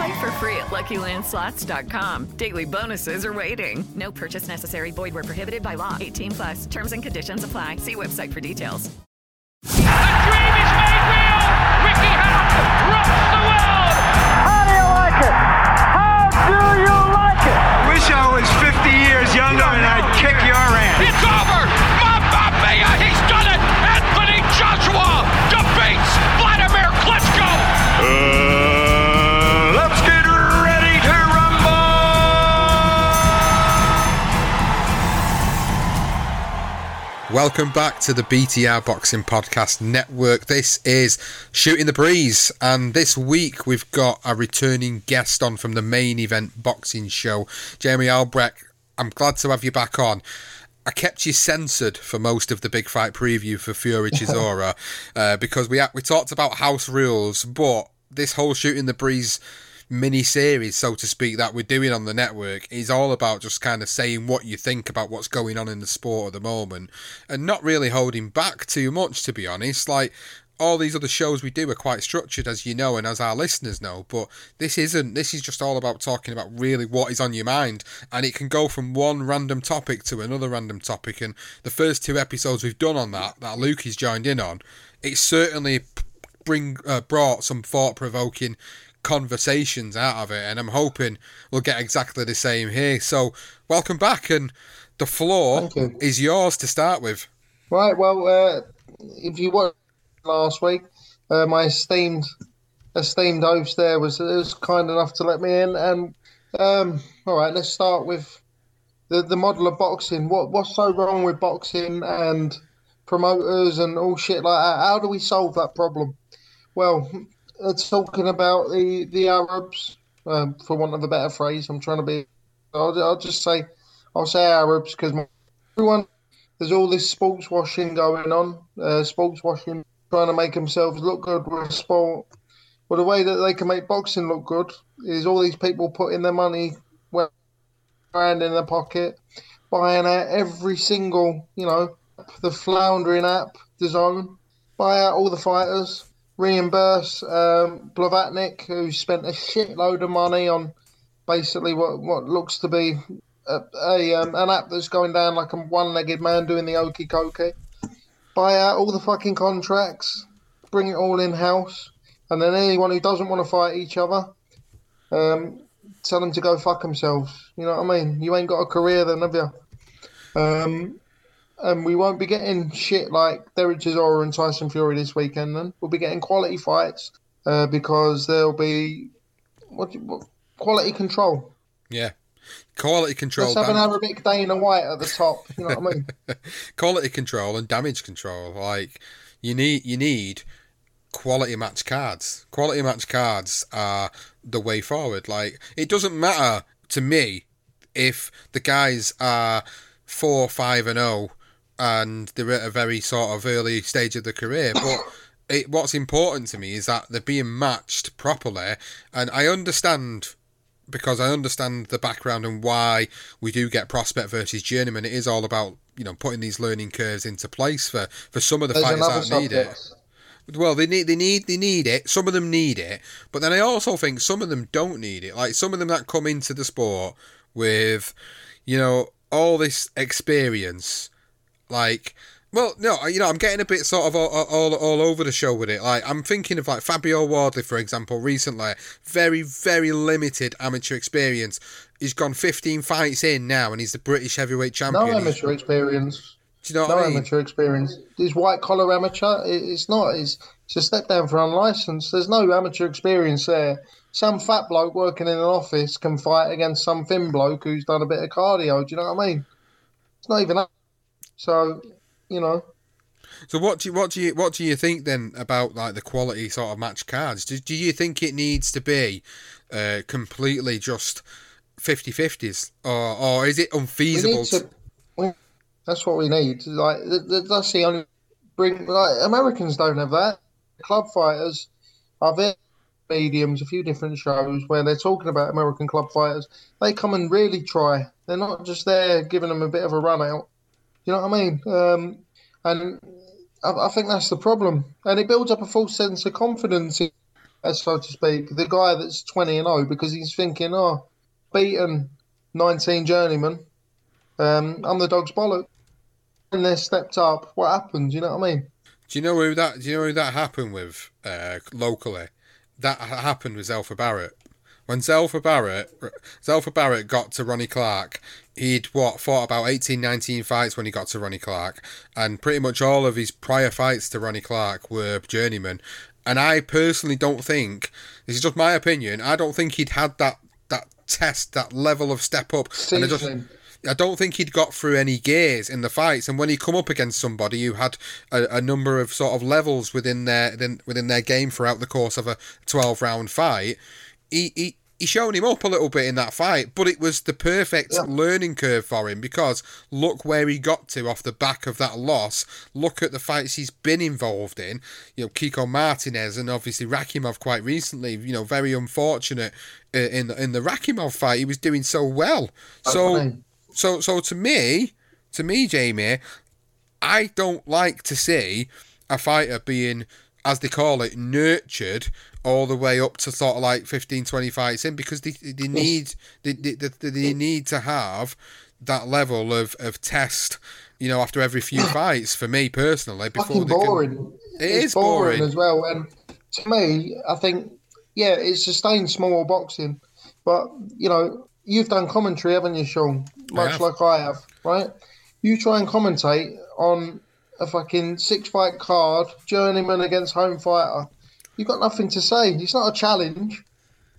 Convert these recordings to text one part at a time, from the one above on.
Play for free at LuckyLandSlots.com. Daily bonuses are waiting. No purchase necessary. Void where prohibited by law. 18 plus. Terms and conditions apply. See website for details. The dream is made real. Ricky Hatton rocks the world. How do you like it? How do you like it? Wish I was 50 years younger and I'd kick your ass. It's over. Welcome back to the BTR Boxing Podcast Network. This is Shooting the Breeze, and this week we've got a returning guest on from the main event boxing show, Jeremy Albrecht. I'm glad to have you back on. I kept you censored for most of the big fight preview for Fury Chisora uh, because we we talked about house rules, but this whole Shooting the Breeze mini series, so to speak, that we're doing on the network is all about just kind of saying what you think about what's going on in the sport at the moment and not really holding back too much, to be honest. Like, all these other shows we do are quite structured, as you know, and as our listeners know, but this isn't. This is just all about talking about really what is on your mind, and it can go from one random topic to another random topic. And the first two episodes we've done on that, that Luke has joined in on, it certainly bring uh, brought some thought provoking conversations out of it, and I'm hoping we'll get exactly the same here. So, welcome back, and the floor you. is yours to start with. Right. Well, uh, if you watched last week, uh, my esteemed esteemed host there was was kind enough to let me in. And um, all right, let's start with the the model of boxing. What what's so wrong with boxing and promoters and all shit like that? How do we solve that problem? Well, uh, talking about the the Arabs, um, for want of a better phrase, I'm trying to be. I'll, I'll just say, I'll say Arabs because everyone there's all this sports washing going on. Uh, sports washing trying to make themselves look good with sport. Well, the way that they can make boxing look good is all these people putting their money well hand in their pocket, buying out every single, you know, the floundering app, the zone, buy out all the fighters, reimburse um, Blavatnik, who spent a shitload of money on basically what, what looks to be a, a um, an app that's going down like a one-legged man doing the okey cokey. Buy out all the fucking contracts, bring it all in house, and then anyone who doesn't want to fight each other, um, tell them to go fuck themselves. You know what I mean? You ain't got a career then, have you? Um, and we won't be getting shit like Derek Chisora and Tyson Fury this weekend. Then we'll be getting quality fights uh, because there'll be what, what quality control. Yeah. Quality control. Let's have an Arabic Dana White at the top. You know what I mean? quality control and damage control. Like you need, you need quality match cards. Quality match cards are the way forward. Like it doesn't matter to me if the guys are four, five, and zero, and they're at a very sort of early stage of the career, but. It, what's important to me is that they're being matched properly, and I understand because I understand the background and why we do get prospect versus journeyman. It is all about you know putting these learning curves into place for for some of the There's fighters that need it. Well, they need they need they need it. Some of them need it, but then I also think some of them don't need it. Like some of them that come into the sport with, you know, all this experience, like. Well, no, you know, I'm getting a bit sort of all, all, all over the show with it. Like, I'm thinking of like Fabio Wardley, for example, recently. Very, very limited amateur experience. He's gone 15 fights in now, and he's the British heavyweight champion. No He's- amateur experience. Do you know no what I mean? amateur experience. He's white collar amateur. It's not. It's, it's a step down for unlicensed. There's no amateur experience there. Some fat bloke working in an office can fight against some thin bloke who's done a bit of cardio. Do you know what I mean? It's not even that. So, you know, So what do you, what do you what do you think then about like the quality sort of match cards? Do, do you think it needs to be uh, completely just 50-50s or or is it unfeasible? to. We, that's what we need. Like th- th- that's the only bring. Like Americans don't have that. Club fighters are very mediums, a few different shows where they're talking about American club fighters. They come and really try. They're not just there giving them a bit of a run out. You know what I mean? Um, and I, I think that's the problem. And it builds up a false sense of confidence, as so to speak. The guy that's 20 and 0 because he's thinking, oh, beaten 19 journeyman. Um, I'm the dog's bollock. And they're stepped up. What happened? You know what I mean? Do you know who that? Do you know who that happened with uh, locally? That happened with Zelfa Barrett. When Zelfa Barrett, Zelfa Barrett got to Ronnie Clark, he'd what fought about 18, 19 fights when he got to Ronnie Clark, and pretty much all of his prior fights to Ronnie Clark were journeyman. And I personally don't think this is just my opinion. I don't think he'd had that that test, that level of step up. And I just, I don't think he'd got through any gears in the fights, and when he come up against somebody who had a, a number of sort of levels within their within, within their game throughout the course of a twelve round fight, he he. He shown him up a little bit in that fight, but it was the perfect learning curve for him because look where he got to off the back of that loss. Look at the fights he's been involved in. You know, Kiko Martinez and obviously Rakhimov quite recently. You know, very unfortunate uh, in the, in the Rakhimov fight. He was doing so well. So Definitely. so so to me, to me, Jamie, I don't like to see a fighter being, as they call it, nurtured all the way up to sort of like 15, 20 fights in because they, they need they, they, they, they need to have that level of, of test, you know, after every few fights. For me personally, before they can- boring. It it's is boring. as well. And to me, I think, yeah, it's sustained small boxing. But, you know, you've done commentary, haven't you, Sean? Much have. like I have, right? You try and commentate on a fucking six fight card, journeyman against home fighter. You've got nothing to say. It's not a challenge.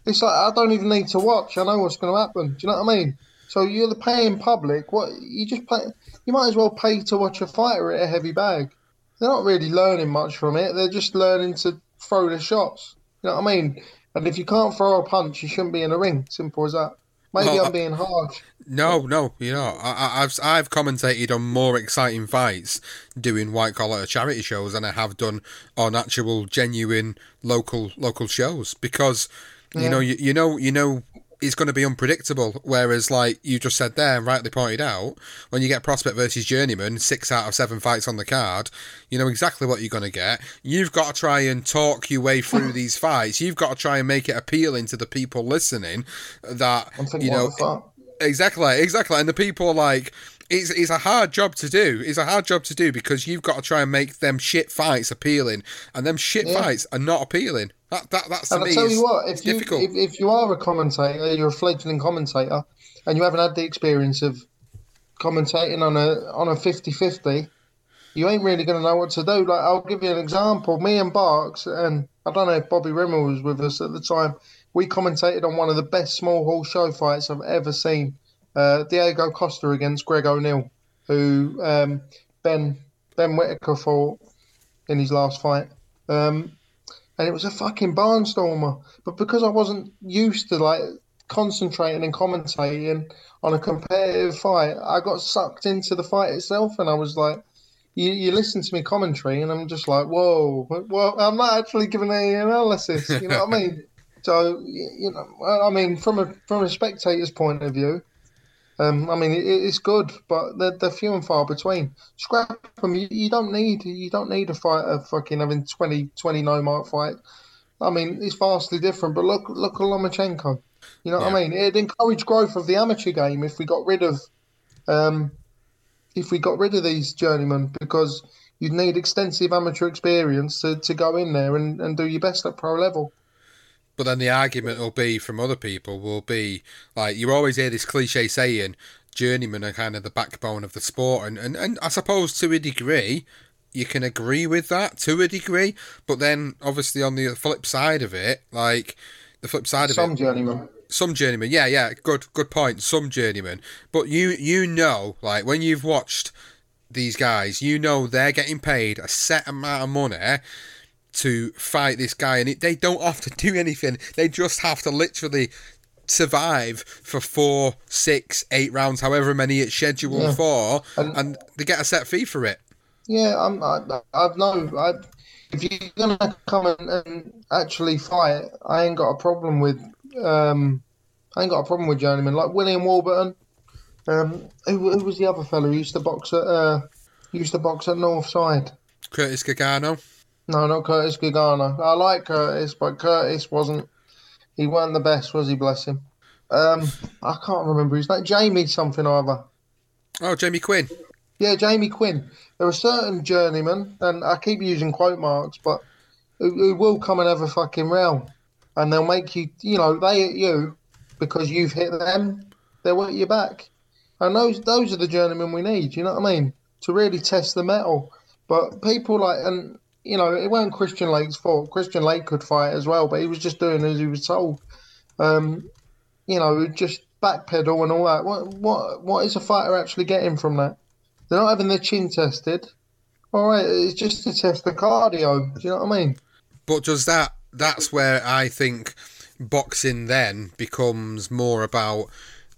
It's like, I don't even need to watch. I know what's going to happen. Do you know what I mean? So you're the paying public. What you just pay? You might as well pay to watch a fighter at a heavy bag. They're not really learning much from it. They're just learning to throw their shots. You know what I mean? And if you can't throw a punch, you shouldn't be in a ring. Simple as that. Maybe I'm being harsh. No, no, you know, I, I've I've commentated on more exciting fights doing white collar charity shows than I have done on actual genuine local local shows because you Yeah. know you, you know you know it's going to be unpredictable. Whereas, like you just said there, and rightly pointed out, when you get prospect versus journeyman, six out of seven fights on the card, you know exactly what you're going to get. You've got to try and talk your way through these fights. You've got to try and make it appealing to the people listening that you know what the fuck? Exactly, exactly. And the people are like, it's, it's a hard job to do. It's a hard job to do because you've got to try and make them shit fights appealing, and them shit Yeah. fights are not appealing. That that that's to And me I tell you what, if you if, if you are a commentator, you're a fledgling commentator, and you haven't had the experience of commentating on a on a 50-50, you ain't really going to know what to do. Like I'll give you an example. Me and Barks, and I don't know if Bobby Rimmel was with us at the time. We commentated on one of the best small hall show fights I've ever seen. Uh, Diego Costa against Greg O'Neill, who um, Ben Ben Whitaker fought in his last fight. Um, and it was a fucking barnstormer. But because I wasn't used to like concentrating and commentating on a competitive fight, I got sucked into the fight itself, and I was like, you, you listen to me commentary, and I'm just like, whoa, well, I'm not actually giving any analysis. You know what I mean? So you know, I mean, from a from a spectator's point of view, Um, I mean, it, it's good, but they're, they're few and far between. Scrap them. You, you don't need you don't need a fight of fucking having 20, 20 no mark fight. I mean, it's vastly different. But look look at Lomachenko. You know what I mean? It'd encourage growth of the amateur game if we got rid of um, if we got rid of these journeymen because you'd need extensive amateur experience to, to go in there and, and do your best at pro level. But then the argument will be from other people will be like you always hear this cliche saying journeymen are kind of the backbone of the sport and, and, and I suppose to a degree you can agree with that to a degree. But then obviously on the flip side of it, like the flip side of Some it some journeymen. some journeymen, yeah, yeah, good, good point. Some journeymen, but you, you know, like when you've watched these guys, you know they're getting paid a set amount of money to fight this guy, and it, they don't have to do anything. They just have to literally survive for four, six, eight rounds, however many it's scheduled Yeah. for, and, they get a set fee for it. Yeah, I'm, I, I've no. I, if you're gonna come and, and actually fight, I ain't got a problem with. Um, I ain't got a problem with journeyman like William Warburton. Um, who, who was the other fellow who used to box at? Uh, used to box at North Side. Curtis Gagano. No, not Curtis Gagano. I like Curtis, but Curtis wasn't. He weren't the best, was he? Bless him. Um, I can't remember his name. Jamie something or other. Oh, Jamie Quinn. Yeah, Jamie Quinn. There are certain journeymen, and I keep using quote marks, but who, who will come and have a fucking row, and they'll make you, you know, they hit you because you've hit them. They'll hit you back, and those those are the journeymen we need. You know what I mean? To really test the metal. But people like, and you know, it wasn't Kristian Laight's fault. Kristian Laight could fight as well, but he was just doing as he was told. Um, you know, just backpedal and all that. What what what is a fighter actually getting from that? They're not having their chin tested. All right, it's just to test the cardio. Do you know what I mean? But does that that's where I think boxing then becomes more about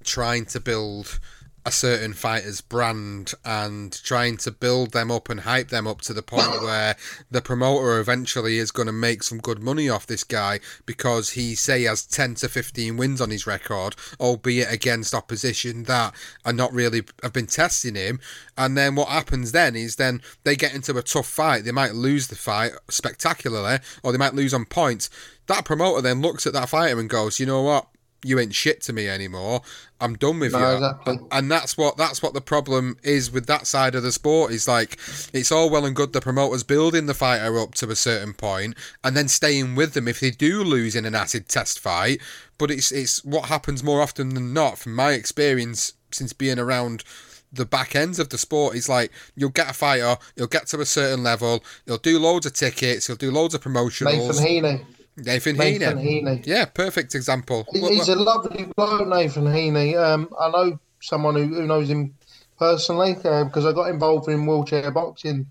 trying to build a certain fighter's brand and trying to build them up and hype them up to the point where the promoter eventually is going to make some good money off this guy because he say has 10 to 15 wins on his record albeit against opposition that are not really have been testing him. And then what happens then is then they get into a tough fight. They might lose the fight spectacularly or they might lose on points. That promoter then looks at that fighter and goes you know what you ain't shit to me anymore. I'm done with No, you. exactly. And that's what that's what the problem is with that side of the sport. Is like it's all well and good the promoters building the fighter up to a certain point and then staying with them if they do lose in an acid test fight. But it's it's what happens more often than not, from my experience since being around the back ends of the sport is like you'll get a fighter, you'll get to a certain level, you'll do loads of tickets, you'll do loads of promotionals. Nathan Heaney. Nathan, Nathan Heaney. Heaney. Yeah, perfect example. He- What- He's a lovely bloke, Nathan Heaney. Um, I know someone who, who knows him personally uh, because I got involved in wheelchair boxing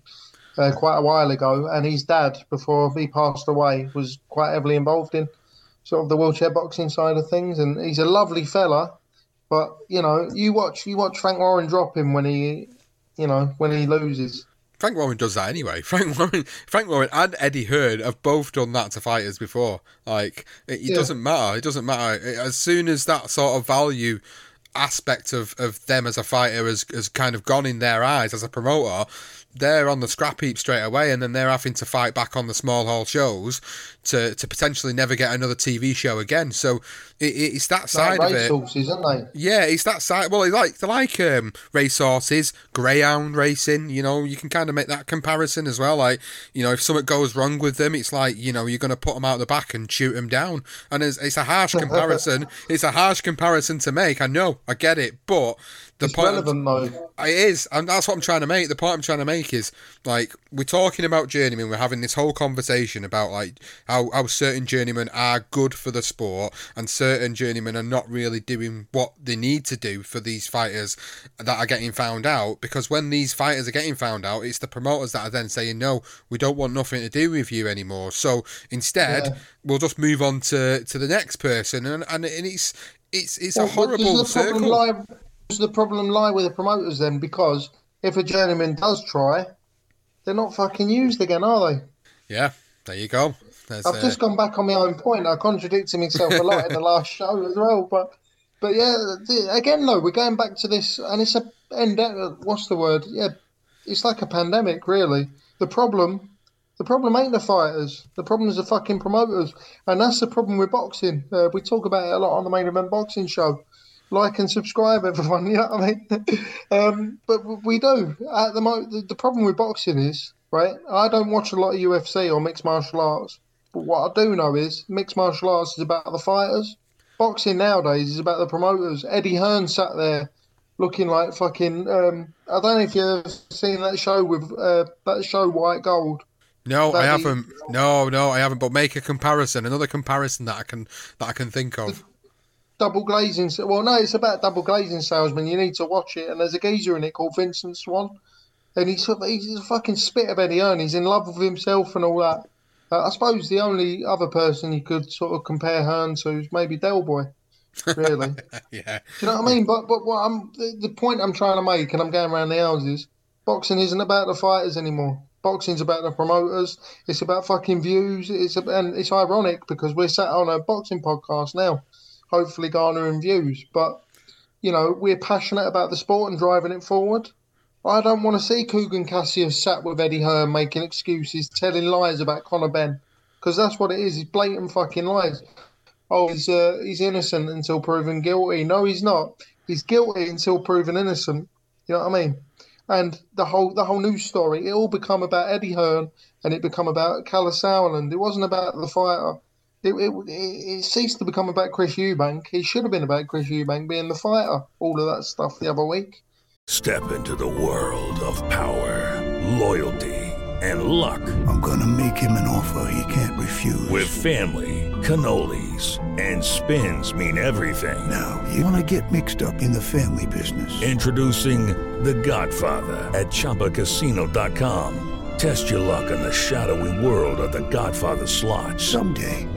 uh, quite a while ago, and his dad, before he passed away, was quite heavily involved in sort of the wheelchair boxing side of things. And he's a lovely fella, but you know, you watch you watch Frank Warren drop him when he, you know, when he loses. Frank Warren does that anyway. Frank Warren, Frank Warren, and Eddie Hearn have both done that to fighters before. Like it, it Yeah. doesn't matter. It doesn't matter. It- As soon as that sort of value aspect of, of them as a fighter has, has kind of gone in their eyes as a promoter, they're on the scrap heap straight away, and then they're having to fight back on the small hall shows to, to potentially never get another TV show again. So it, it's that side like of it. racehorses, they? Yeah, it's that side. Well, it's like they're like um, race horses, greyhound racing. You know, you can kind of make that comparison as well. Like, you know, if something goes wrong with them, it's like you know you're going to put them out the back and shoot them down. And it's, it's a harsh comparison. it's a harsh comparison to make. I know, I get it, but the It's point relevant though. it is, and that's what I'm trying to make. The point I'm trying to make is like we're talking about journeymen. We're having this whole conversation about like how, how certain journeymen are good for the sport, and certain journeymen are not really doing what they need to do for these fighters that are getting found out. Because when these fighters are getting found out, it's the promoters that are then saying, "No, we don't want nothing to do with you anymore." So instead, Yeah. we'll just move on to to the next person, and and, and it's it's it's a Well, what- horrible circle. lie? Does the problem lie with the promoters then? Because if a journeyman does try, they're not fucking used again, are they? Yeah, there you go. There's, I've uh, just gone back on my own point. I contradicted myself a lot in the last show as well, but But yeah, the, again, though, we're going back to this, and it's a end. What's the word? Yeah, it's like a pandemic, really. The problem, the problem ain't the fighters. The problem is the fucking promoters, and that's the problem with boxing. Uh, we talk about it a lot on the main event boxing show. Like and subscribe, everyone. You know what I mean? um, but we do. At the moment, the, the problem with boxing is right. I don't watch a lot of UFC or mixed martial arts, but what I do know is mixed martial arts is about the fighters. Boxing nowadays is about the promoters. Eddie Hearn sat there looking like fucking. Um, I don't know if you've seen that show with uh, that show White Gold. No, That I haven't. No, no, I haven't. But make a comparison. Another comparison that I can that I can think of. Double glazing. Well, no, it's about double glazing salesman. You need to watch it. And there's a geezer in it called Vincent Swan, and he's he's a fucking spit of Eddie Hearn. He's in love with himself and all that. Uh, I suppose the only other person you could sort of compare Hearn to is maybe Del Boy. Really. yeah. Do you know what I mean? But but what I'm the, the point I'm trying to make, and I'm going around the houses. Boxing isn't about the fighters anymore. Boxing's about the promoters. It's about fucking views. It's a, and it's ironic because we're sat on a boxing podcast now, hopefully garnering views. But you know we're passionate about the sport and driving it forward. I don't want to see Kugan Cassius sat with Eddie Hearn making excuses, telling lies about Conor Benn, because that's what it is. It's blatant fucking lies oh, he's uh, he's innocent until proven guilty. No, he's not. He's guilty until proven innocent. You know what I mean? And the whole the whole news story, it all become about Eddie Hearn and it become about Callum Sauerland. It wasn't about the fighter. It, it, it, it ceased to become about Chris Eubank. It should have been about Chris Eubank being the fighter. All of that stuff the other week. Step into the world of power, loyalty, and luck. I'm gonna make him an offer he can't refuse. With family, cannolis, and spins mean everything. Now, you wanna get mixed up in the family business. Introducing The Godfather at ChumbaCasino.com. Test your luck in the shadowy world of The Godfather slot. Someday,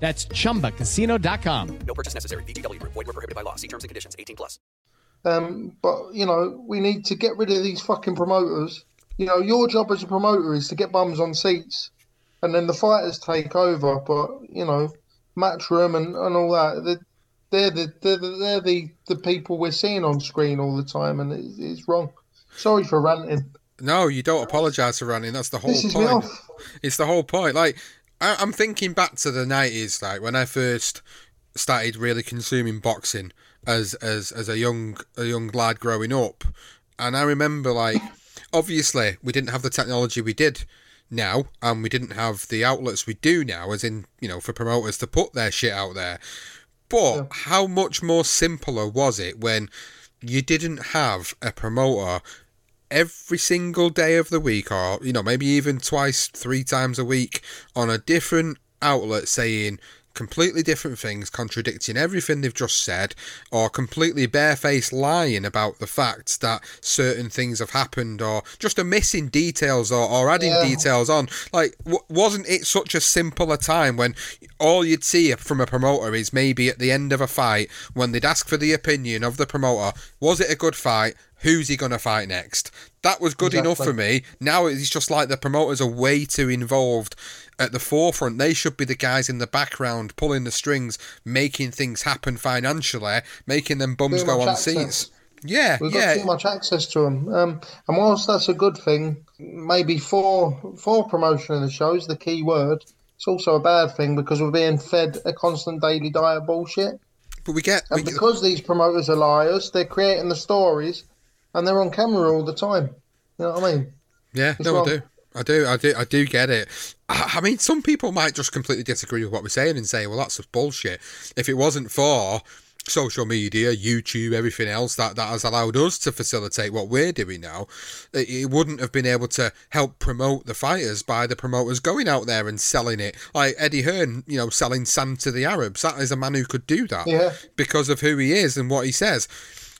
That's chumbacasino.com. No purchase necessary. VGW Group. Void were prohibited by law. See terms and conditions. 18 plus. Um, but you know, we need to get rid of these fucking promoters. You know, your job as a promoter is to get bums on seats, and then the fighters take over. But you know, Matchroom and, and all that, they're, they're the they're, the, they're the the people we're seeing on screen all the time, and it's, it's wrong. Sorry for ranting. No, you don't apologise for running. That's the whole Pisses me point. off. It's the whole point. Like I, I'm thinking back to the nineties, like when I first started really consuming boxing as as as a young a young lad growing up, and I remember like obviously we didn't have the technology we did now, and we didn't have the outlets we do now, as in you know for promoters to put their shit out there. But how much more simpler was it when you didn't have a promoter every single day of the week, or you know, maybe even twice, three times a week on a different outlet saying completely different things, contradicting everything they've just said, or completely barefaced lying about the fact that certain things have happened, or just omitting details or, or adding Yeah. details on. Like, w- wasn't it such a simpler time when all you'd see from a promoter is maybe at the end of a fight when they'd ask for the opinion of the promoter, was it a good fight? Who's he going to fight next? That was good enough for me. Now it's just like the promoters are way too involved at the forefront. They should be the guys in the background pulling the strings, making things happen financially, making them bums Too go on access. seats. Yeah, We've yeah. got too much access to them. Um, and whilst that's a good thing, maybe for for promotion of the shows, the key word, it's also a bad thing because we're being fed a constant daily diet of bullshit. But we get, and because these promoters are liars, they're creating the stories, and they're on camera all the time. You know what I mean? Yeah, no. I do. I do, I do, I do get it. I, I mean, some people might just completely disagree with what we're saying and say, "Well, that's just bullshit." If it wasn't for social media, YouTube, everything else that that has allowed us to facilitate what we're doing now, it, it wouldn't have been able to help promote the fighters by the promoters going out there and selling it. Like Eddie Hearn, you know, selling sand to the Arabs. That is a man who could do that Yeah. because of who he is and what he says.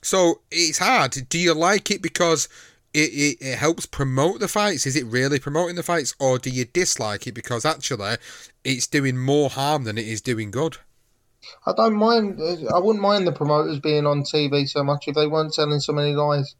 So it's hard. Do you like it because it, it, it helps promote the fights? Is it really promoting the fights? Or do you dislike it because actually it's doing more harm than it is doing good? I don't mind. I wouldn't mind the promoters being on TV so much if they weren't telling so many lies.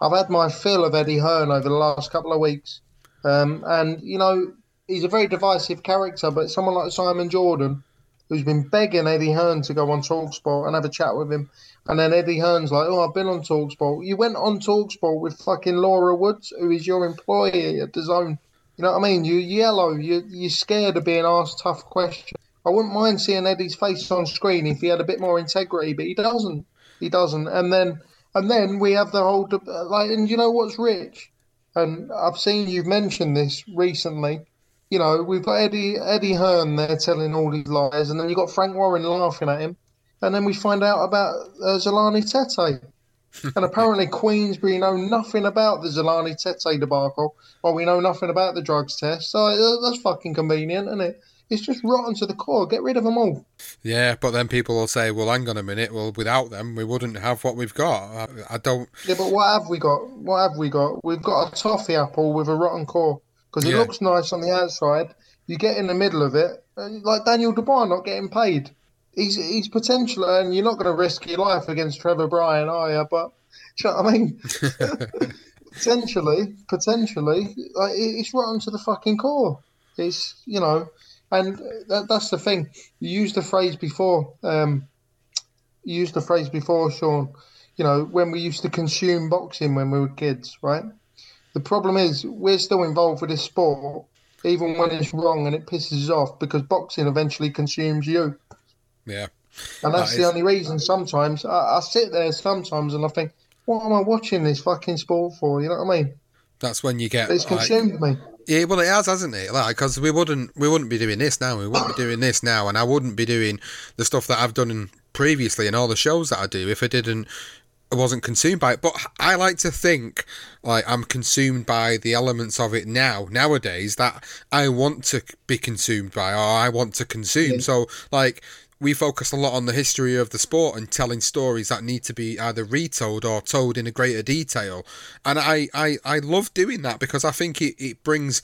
I've had my fill of Eddie Hearn over the last couple of weeks, um, and you know he's a very divisive character. But someone like Simon Jordan, who's been begging Eddie Hearn to go on Talksport and have a chat with him, and then Eddie Hearn's like, "Oh, I've been on Talksport. You went on Talksport with fucking Laura Woods, who is your employee at the Zone. You know what I mean? You're yellow. You you're scared of being asked tough questions. I wouldn't mind seeing Eddie's face on screen if he had a bit more integrity, but he doesn't. He doesn't. And then and then we have the whole like. And you know what's rich? And I've seen you've mentioned this recently. You know, we've got Eddie Eddie Hearn there telling all these lies, and then you've got Frank Warren laughing at him. And then we find out about uh, Zolani Tete. and apparently Queensberry know nothing about the Zolani Tete debacle, or we know nothing about the drugs test. So uh, that's fucking convenient, isn't it? It's just rotten to the core. Get rid of them all. Yeah, but then people will say, well, hang on a minute. Well, without them, we wouldn't have what we've got. I, I don't. Yeah, but what have we got? What have we got? We've got a toffee apple with a rotten core because it Yeah. looks nice on the outside. You get in the middle of it, like Daniel Dubois not getting paid. He's he's potential, and you're not going to risk your life against Trevor Bryan, are you? But do you know what I mean? potentially, potentially, like, it's rotten to the fucking core. It's you know, and that, that's the thing. You used the phrase before. Um, you used the phrase before, Sean. You know, when we used to consume boxing when we were kids, right? The problem is we're still involved with this sport, even when it's wrong and it pisses us off, because boxing eventually consumes you. Yeah. And that's That the only reason sometimes I, I sit there sometimes and I think, what am I watching this fucking sport for? You know what I mean? That's when you get. It's like- consumed me. Yeah, well, it has, hasn't it? Like, because we wouldn't, we wouldn't be doing this now. We wouldn't be doing this now, and I wouldn't be doing the stuff that I've done in, previously and all the shows that I do if I didn't, I wasn't consumed by it. But I like to think like I'm consumed by the elements of it now, nowadays that I want to be consumed by or I want to consume. So, like. We focus a lot on the history of the sport and telling stories that need to be either retold or told in a greater detail. And I, I, I love doing that because I think it, it brings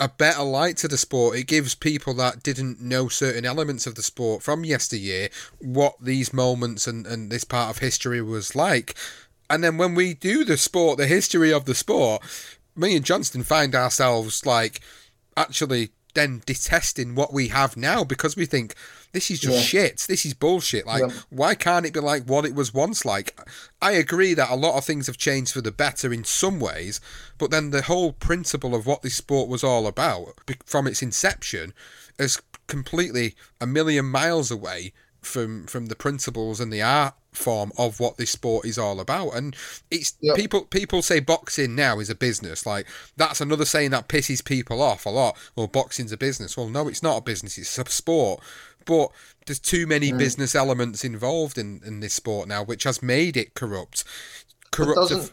a better light to the sport. It gives people that didn't know certain elements of the sport from yesteryear what these moments and, and this part of history was like. And then when we do the sport, the history of the sport, me and Johnston find ourselves like actually then detesting what we have now because we think this is just Yeah. shit. This is bullshit. Like, Yeah. why can't it be like what it was once like? I agree that a lot of things have changed for the better in some ways, but then the whole principle of what this sport was all about from its inception is completely a million miles away from from the principles and the art form of what this sport is all about and it's Yep. people people say boxing now is a business like that's another saying that pisses people off a lot well boxing's a business well no it's not a business it's a sport but there's too many Mm. business elements involved in in this sport now which has made it corrupt But corrupt doesn't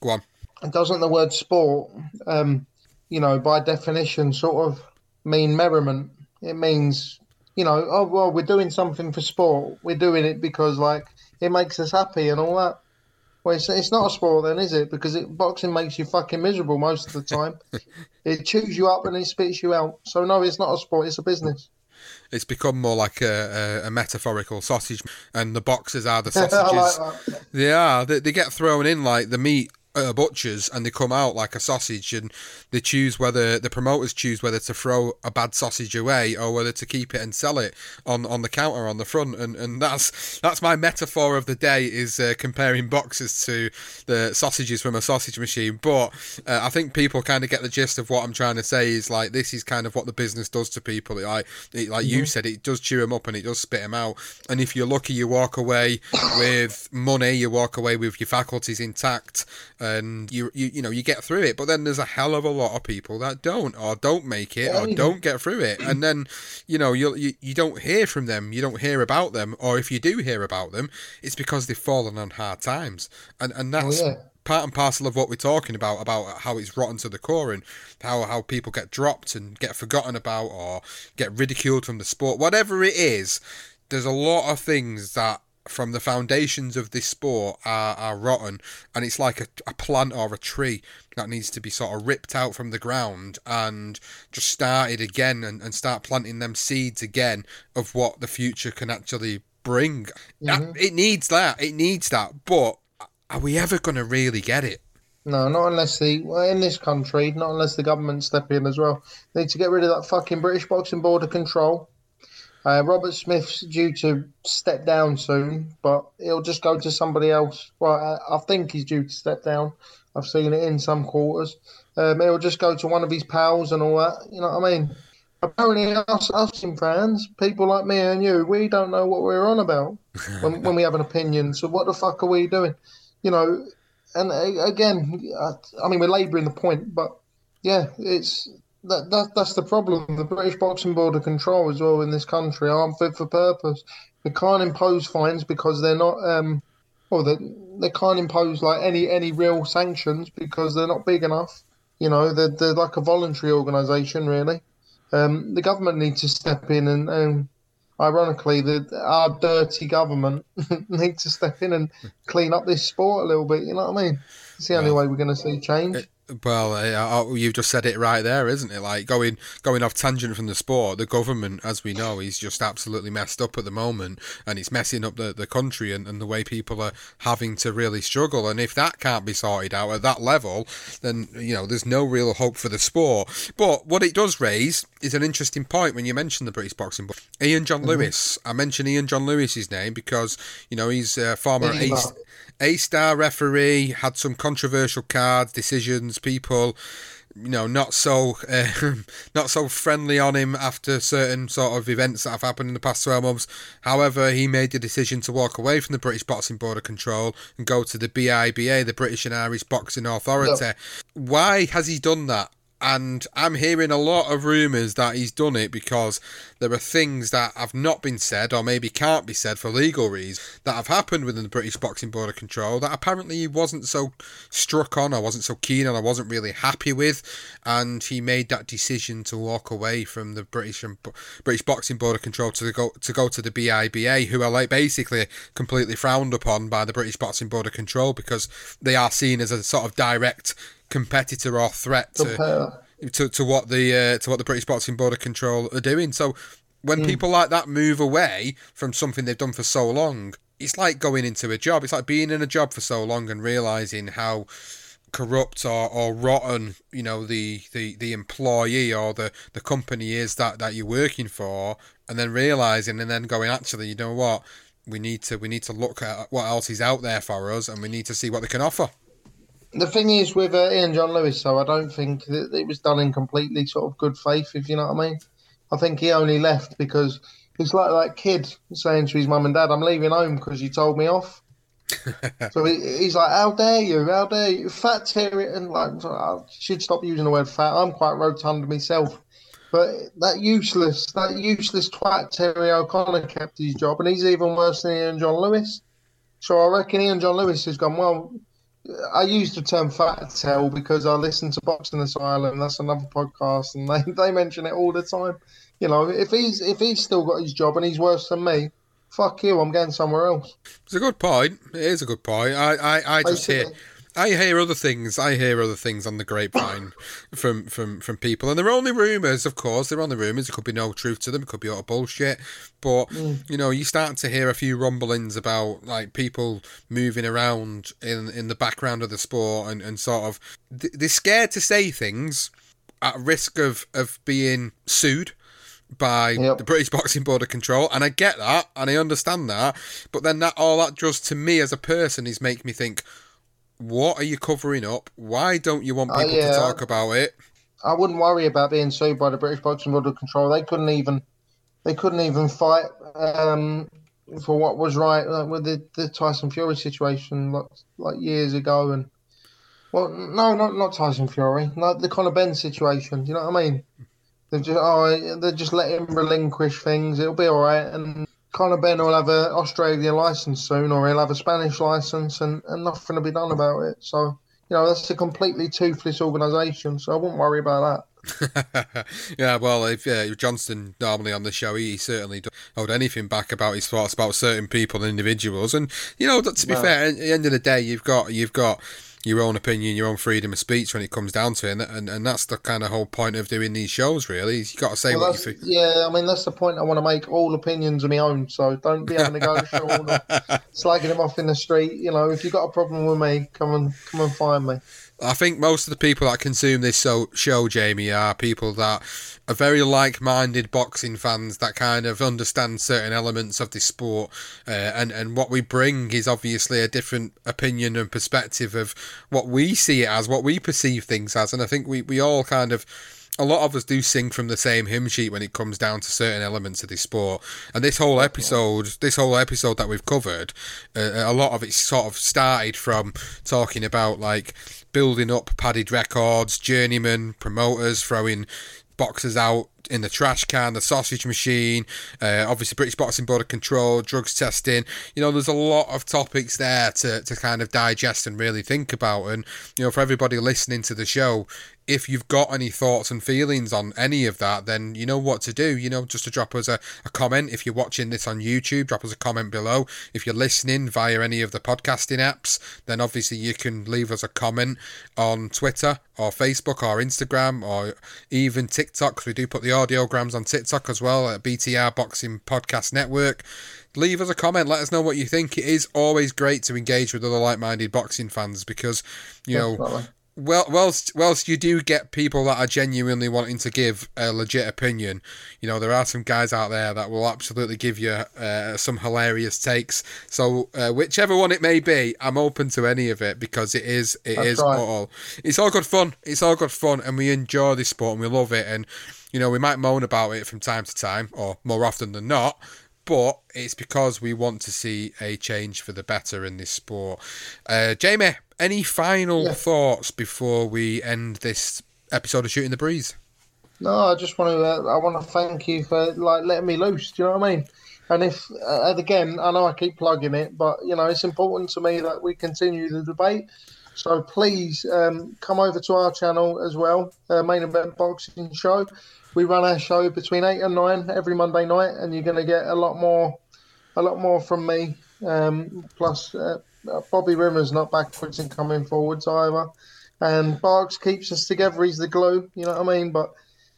go on And doesn't the word sport, um, you know, by definition, sort of mean merriment? It means, you know, oh well, we're doing something for sport. We're doing it because like it makes us happy and all that. Well, it's, it's not a sport then, is it? Because it, boxing makes you fucking miserable most of the time. it chews you up and it spits you out. So no, it's not a sport. It's a business. It's become more like a, a, a metaphorical sausage and the boxes are the I like sausages. They are. They, they get thrown in like the meat at a butcher's and they come out like a sausage and they choose whether the promoters choose whether to throw a bad sausage away or whether to keep it and sell it on, on the counter on the front. And, and that's that's my metaphor of the day is uh, comparing boxes to the sausages from a sausage machine. But uh, I think people kind of get the gist of what I'm trying to say is like this is kind of what the business does to people. Like it, like mm-hmm. you said it does chew them up and it does spit them out. And if you're lucky you walk away with money you walk away with your faculties intact and you, you you know you get through it but then there's a hell of a lot of people that don't or don't make it or oh. don't get through it. And then you know you you, you don't hear from them. You don't hear about them. Or if you do hear about them it's because they've fallen on hard times. And and oh, that's oh, yeah. part and parcel of what we're talking about about how it's rotten to the core and how how people get dropped and get forgotten about or get ridiculed from the sport. Whatever it is there's a lot of things that from the foundations of this sport are, are rotten and it's like a, a plant or a tree that needs to be sort of ripped out from the ground and just started again and, and start planting them seeds again of what the future can actually bring mm-hmm. it needs that it needs that but are we ever going to really get it no, not unless the well, in this country, not unless the government step in as well. They need to get rid of that fucking British Boxing Board of Control. Uh, Robert Smith's due to step down soon, but he'll just go to somebody else. Well, I, I think he's due to step down. I've seen it in some quarters. Um, he'll just go to one of his pals and all that. You know what I mean? Apparently, us, us in fans, people like me and you, we don't know what we're on about when, when we have an opinion. So what the fuck are we doing? You know, and uh, again, I, I mean, we're labouring the point, but yeah, it's that, that that's the problem. The British Boxing Board of Control as well in this country aren't fit for purpose. They can't impose fines because they're not um well they they can't impose like any any real sanctions because they're not big enough. You know, they're they're like a voluntary organisation really. Um, the government needs to step in and, and ironically, the our dirty government needs to step in and clean up this sport a little bit. You know what I mean? It's the only way we're going to see change. Well, uh, you've just said it right there, isn't it? Like going going off tangent from the sport, the government, as we know, is just absolutely messed up at the moment, and it's messing up the, the country and, and the way people are having to really struggle. And if that can't be sorted out at that level, then you know there's no real hope for the sport. But what it does raise is an interesting point when you mention the British boxing. Ian John mm-hmm. Lewis, I mention Ian John Lewis's name because you know he's a former ace. A star referee had some controversial cards, decisions, people, you know, not so uh, not so friendly on him after certain sort of events that have happened in the past twelve months. However, he made the decision to walk away from the British Boxing Board of Control and go to the BIBA, the British and Irish Boxing Authority. No. Why has he done that? And I'm hearing a lot of rumours that he's done it because there are things that have not been said or maybe can't be said for legal reasons that have happened within the British Boxing Board of Control that apparently he wasn't so struck on, I wasn't so keen on, I wasn't really happy with, and he made that decision to walk away from the British and British Boxing Board of Control to go to go to the BIBA, who are like basically completely frowned upon by the British Boxing Board of Control because they are seen as a sort of direct competitor or threat to, to, to what the uh, to what the British Boxing Board of Control are doing. So when mm. people like that move away from something they've done for so long, it's like going into a job. It's like being in a job for so long and realizing how corrupt or, or rotten you know the, the, the employee or the, the company is that, that you're working for and then realizing and then going actually you know what we need to we need to look at what else is out there for us and we need to see what they can offer the thing is with uh, Ian John Lewis, though, I don't think that it was done in completely sort of good faith, if you know what I mean. I think he only left because he's like that kid saying to his mum and dad, I'm leaving home because you told me off. so he, he's like, How dare you? How dare you? Fat Terry. And like, I should stop using the word fat. I'm quite rotund myself. But that useless, that useless twat Terry O'Connor kept his job, and he's even worse than Ian John Lewis. So I reckon Ian John Lewis has gone, Well, I use the term fat tail because I listen to Boxing Asylum. That's another podcast, and they, they mention it all the time. You know, if he's if he's still got his job and he's worse than me, fuck you. I'm going somewhere else. It's a good point. It is a good point. I I, I just hear I hear other things. I hear other things on the grapevine from from from people, and they're only rumours. Of course, they're only rumours. There could be no truth to them. It could be all bullshit. But Mm. you know, you start to hear a few rumblings about like people moving around in in the background of the sport, and and sort of they're scared to say things at risk of of being sued by the British Boxing Board of Control, and I get that, and I understand that, but then that all that does to me as a person is make me think, what are you covering up? Why don't you want Uh, people yeah. to talk about it? I wouldn't worry about being sued by the British Boxing Board of Control. They couldn't even they couldn't even fight um, for what was right like with the, the Tyson Fury situation like like years ago and well no not not Tyson Fury like the Conor Benn situation. Do you know what I mean? They've just oh they just let him relinquish things. It'll be all right and. Conor Benn will have an Australian license soon, or he'll have a Spanish license, and, and nothing will be done about it. So, you know, that's a completely toothless organisation. So I wouldn't worry about that. yeah, well, if uh, Johnston normally on the show, he certainly don't hold anything back about his thoughts about certain people and individuals. And you know, to be No. fair, at the end of the day, you've got you've got your own opinion, your own freedom of speech when it comes down to it, and and, and that's the kind of whole point of doing these shows. Really, you've got to say Well, what you think. yeah, I mean that's the point I want to make. All opinions are my own, so don't be having to go to Sean or slagging him off in the street. You know, if you've got a problem with me, come and come and find me. I think most of the people that consume this so, show, Jamie, are people that are very like-minded boxing fans that kind of understand certain elements of this sport, uh, and and what we bring is obviously a different opinion and perspective of what we see it as, what we perceive things as, and I think we we all kind of. A lot of us do sing from the same hymn sheet when it comes down to certain elements of this sport. And this whole episode, this whole episode that we've covered, uh, a lot of it sort of started from talking about like building up padded records, journeymen, promoters throwing boxers out in the trash can, the sausage machine, uh, obviously British Boxing Board of Control, drugs testing. You know, there's a lot of topics there to, to kind of digest and really think about. And, you know, for everybody listening to the show, if you've got any thoughts and feelings on any of that, then you know what to do. You know, just to drop us a, a comment. If you're watching this on YouTube, drop us a comment below. If you're listening via any of the podcasting apps, then obviously you can leave us a comment on Twitter or Facebook or Instagram or even TikTok, 'cause we do put the audiograms on TikTok as well at BTR Boxing Podcast Network. Leave us a comment. Let us know what you think. It is always great to engage with other like-minded boxing fans because, you know, Definitely. Well, whilst whilst you do get people that are genuinely wanting to give a legit opinion, you know there are some guys out there that will absolutely give you uh, some hilarious takes. So uh, whichever one it may be, I'm open to any of it because it is it That's is right. all it's all good fun. It's all good fun, and we enjoy this sport and we love it. And you know we might moan about it from time to time, or more often than not. But it's because we want to see a change for the better in this sport. Uh, Jamie, any final thoughts before we end this episode of Shooting the Breeze? No, I just want to. Uh, I want to thank you for like letting me loose. Do you know what I mean? And if uh, and again, I know I keep plugging it, but you know it's important to me that we continue the debate. So please um, come over to our channel as well, uh, Main Event Boxing Show. We run our show between eight and nine every Monday night, and you're going to get a lot more, a lot more from me. Um, plus, uh, Bobby Rimmer's not backwards and coming forwards either. And Barks keeps us together. He's the glue. You know what I mean? But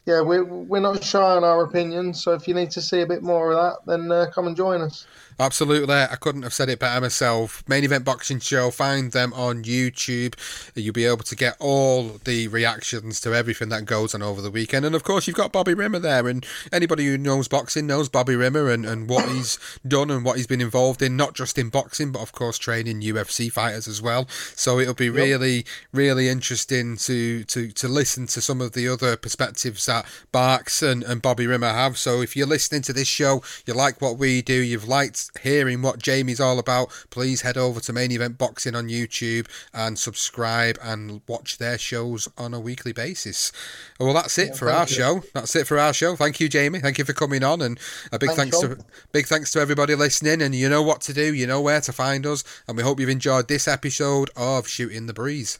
yeah, we're we're not shy on our opinions. So if you need to see a bit more of that, then uh, come and join us. Absolutely, I couldn't have said it better myself. Main Event Boxing Show, find them on YouTube. You'll be able to get all the reactions to everything that goes on over the weekend. And of course, you've got Bobby Rimmer there. And anybody who knows boxing knows Bobby Rimmer and, and what he's done and what he's been involved in, not just in boxing, but of course, training UFC fighters as well. So it'll be really, really interesting to, to, to listen to some of the other perspectives that Barks and, and Bobby Rimmer have. So if you're listening to this show, you like what we do, you've liked hearing what Jamie's all about, please head over to Main Event Boxing on YouTube and subscribe and watch their shows on a weekly basis. Well, that's it Yeah, for our you. show. That's it for our show. Thank you, Jamie. Thank you for coming on, and a big Thanks, thanks to big thanks to everybody listening. And you know what to do. You know where to find us. And we hope you've enjoyed this episode of Shooting the Breeze.